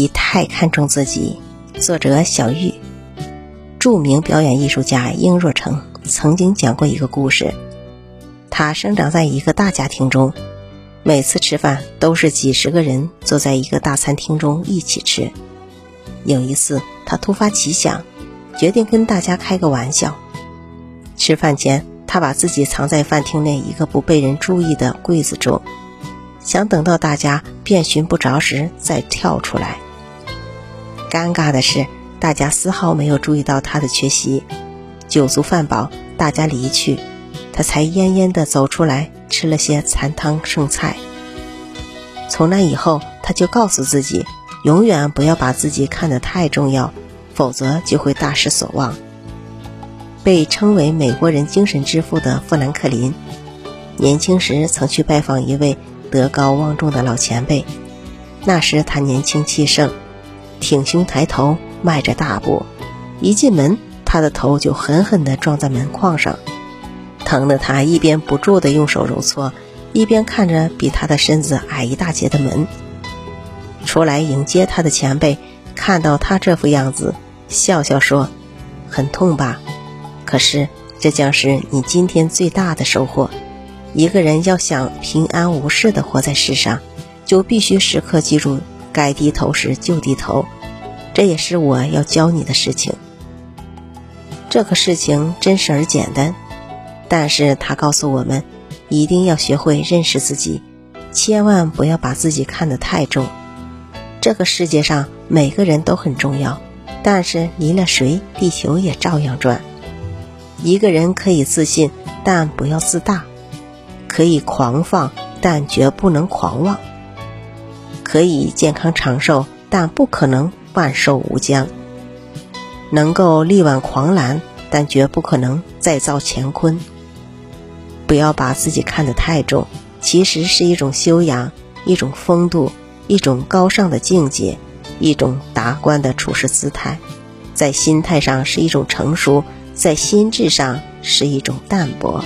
你太看重自己。作者小玉，著名表演艺术家英若成曾经讲过一个故事。他生长在一个大家庭中，每次吃饭都是几十个人坐在一个大餐厅中一起吃。有一次，他突发奇想，决定跟大家开个玩笑。吃饭前，他把自己藏在饭厅内一个不被人注意的柜子中，想等到大家遍寻不着时再跳出来。尴尬的是，大家丝毫没有注意到他的缺席。酒足饭饱，大家离去，他才奄奄地走出来，吃了些残汤剩菜。从那以后，他就告诉自己，永远不要把自己看得太重要，否则就会大失所望。被称为美国人精神之父的富兰克林，年轻时曾去拜访一位德高望重的老前辈，那时他年轻气盛。挺胸抬头，迈着大步，一进门，他的头就狠狠地撞在门框上，疼得他一边不住地用手揉搓，一边看着比他的身子矮一大截的门。出来迎接他的前辈看到他这副样子，笑笑说：“很痛吧？可是这将是你今天最大的收获。一个人要想平安无事地活在世上，就必须时刻记住。”该低头时就低头，这也是我要教你的事情。这个事情真实而简单，但是他告诉我们，一定要学会认识自己，千万不要把自己看得太重。这个世界上每个人都很重要，但是离了谁，地球也照样转。一个人可以自信，但不要自大；可以狂放，但绝不能狂妄。可以健康长寿，但不可能万寿无疆。能够力挽狂澜，但绝不可能再造乾坤。不要把自己看得太重，其实是一种修养，一种风度，一种高尚的境界，一种达观的处事姿态。在心态上是一种成熟，在心智上是一种淡泊。